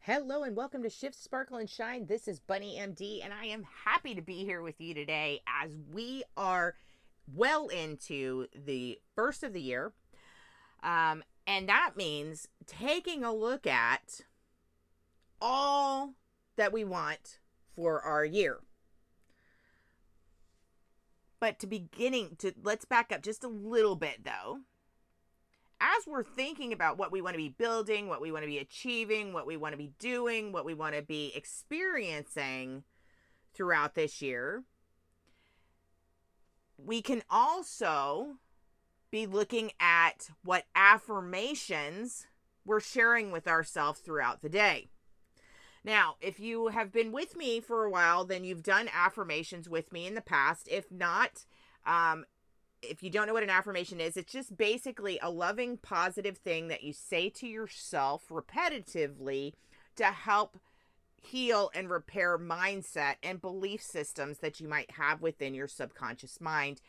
Hello and welcome to Shift Sparkle and Shine. This is Bunny MD, and I am happy to be here with you today as we are well into the first of the year. Um, and that means taking a look at all that we want for our year. But to beginning to let's back up just a little bit though as we're thinking about what we want to be building, what we want to be achieving, what we want to be doing, what we want to be experiencing throughout this year, we can also be looking at what affirmations we're sharing with ourselves throughout the day. Now, if you have been with me for a while, then you've done affirmations with me in the past. If not, um, if you don't know what an affirmation is, it's just basically a loving, positive thing that you say to yourself repetitively to help heal and repair mindset and belief systems that you might have within your subconscious mind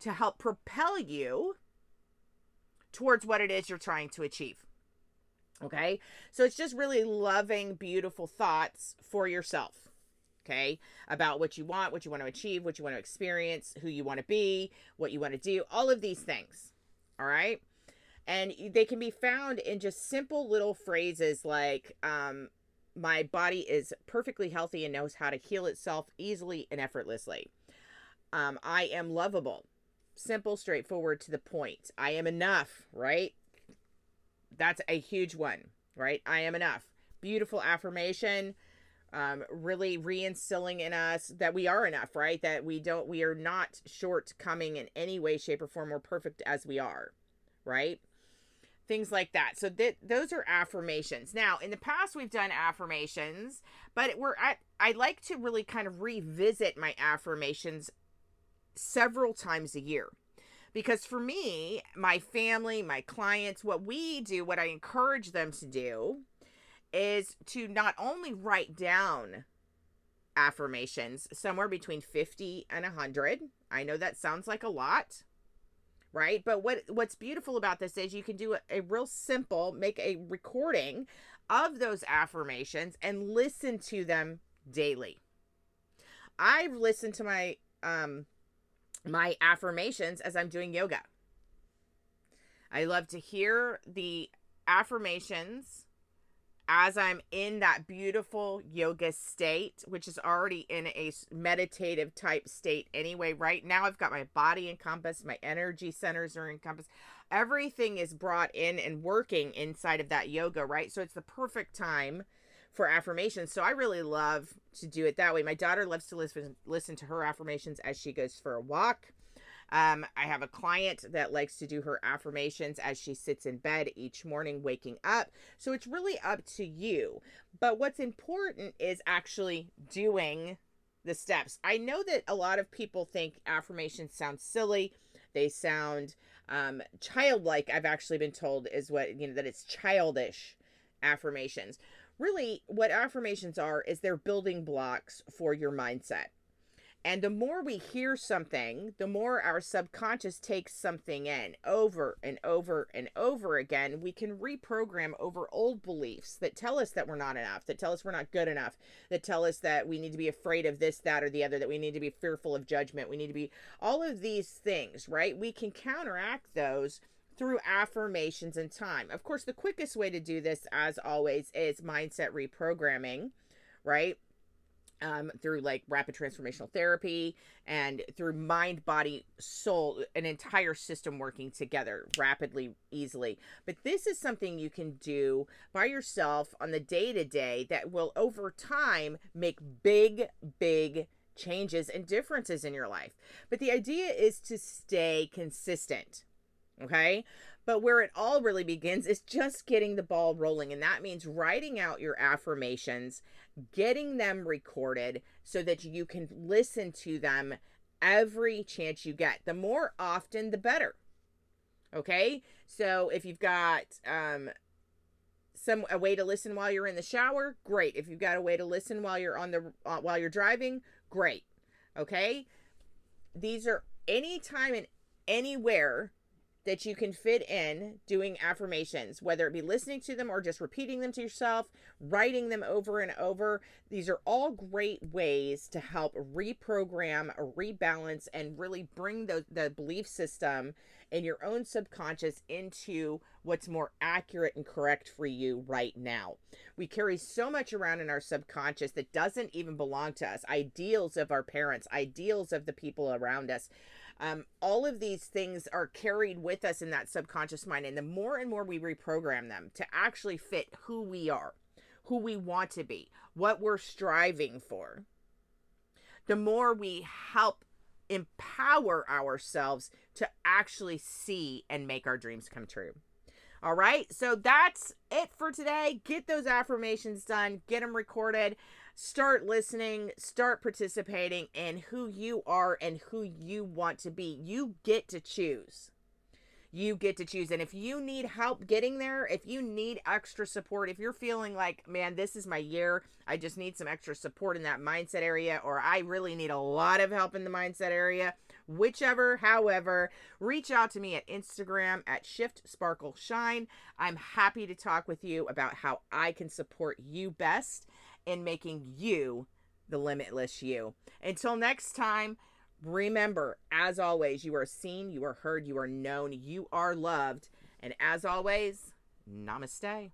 to help propel you towards what it is you're trying to achieve. Okay? So it's just really loving, beautiful thoughts for yourself okay? About what you want what you want to achieve what you want to experience who you want to be what you want to do all of these things all right? And they can be found in just simple little phrases like um, my body is perfectly healthy and knows how to heal itself easily and effortlessly. Um, i am lovable. Simple straightforward to the point. I am enough right that's a huge one right i am enough beautiful affirmation um, really reinstilling in us that we are enough, right? That we don't, we are not shortcoming in any way, shape, or form. We're perfect as we are, right? Things like that. So that those are affirmations. Now, in the past, we've done affirmations, but we're at. I like to really kind of revisit my affirmations several times a year because for me, my family, my clients, what we do, what I encourage them to do is to not only write down affirmations somewhere between 50 and 100 i know that sounds like a lot right? But what what's beautiful about this is you can do a, a real simple make a recording of those affirmations and listen to them daily. I've listened to my um my affirmations as i'm doing yoga i love to hear the affirmations as I'm in that beautiful yoga state, which is already in a meditative type state anyway, right now I've got my body encompassed, my energy centers are encompassed. Everything is brought in and working inside of that yoga, right? So it's the perfect time for affirmations. So I really love to do it that way. My daughter loves to listen listen to her affirmations as she goes for a walk. Um, I have a client that likes to do her affirmations as she sits in bed each morning, waking up. So it's really up to you. But what's important is actually doing the steps. I know that a lot of people think affirmations sound silly. They sound um, childlike. I've actually been told is what, you know, that it's childish affirmations. Really, what affirmations are is they're building blocks for your mindset. And the more we hear something, the more our subconscious takes something in over and over and over again. We can reprogram over old beliefs that tell us that we're not enough, that tell us we're not good enough, that tell us that we need to be afraid of this, that, or the other, that we need to be fearful of judgment. We need to be all of these things, right? We can counteract those through affirmations and time. Of course, the quickest way to do this, as always, is mindset reprogramming, right? um, through like rapid transformational therapy and through mind, body, soul, an entire system working together rapidly, easily. But this is something you can do by yourself on the day to day that will over time make big, big changes and differences in your life. But the idea is to stay consistent. Okay. But where it all really begins is just getting the ball rolling. And that means writing out your affirmations getting them recorded so that you can listen to them every chance you get. The more often, the better. Okay? So if you've got um some a way to listen while you're in the shower, great. If you've got a way to listen while you're on the uh, while you're driving, great. Okay? these are anytime and anywhere that you can fit in doing affirmations, whether it be listening to them or just repeating them to yourself, writing them over and over. These are all great ways to help reprogram, rebalance, and really bring the, the belief system in your own subconscious into what's more accurate and correct for you right now. We carry so much around in our subconscious that doesn't even belong to us ideals of our parents, ideals of the people around us. Um, all of these things are carried with us in that subconscious mind. And the more and more we reprogram them to actually fit who we are, who we want to be, what we're striving for, the more we help empower ourselves to actually see and make our dreams come true. All right, so that's it for today. Get those affirmations done, get them recorded start listening, start participating in who you are and who you want to be. You get to choose. You get to choose. And if you need help getting there, if you need extra support, if you're feeling like, man, this is my year, I just need some extra support in that mindset area, or I really need a lot of help in the mindset area, whichever, however, reach out to me at Instagram at Shift Sparkle Shine. I'm happy to talk with you about how I can support you best in making you the limitless you. Until next time, remember, as always, you are seen, you are heard, you are known, you are loved. And as always, namaste.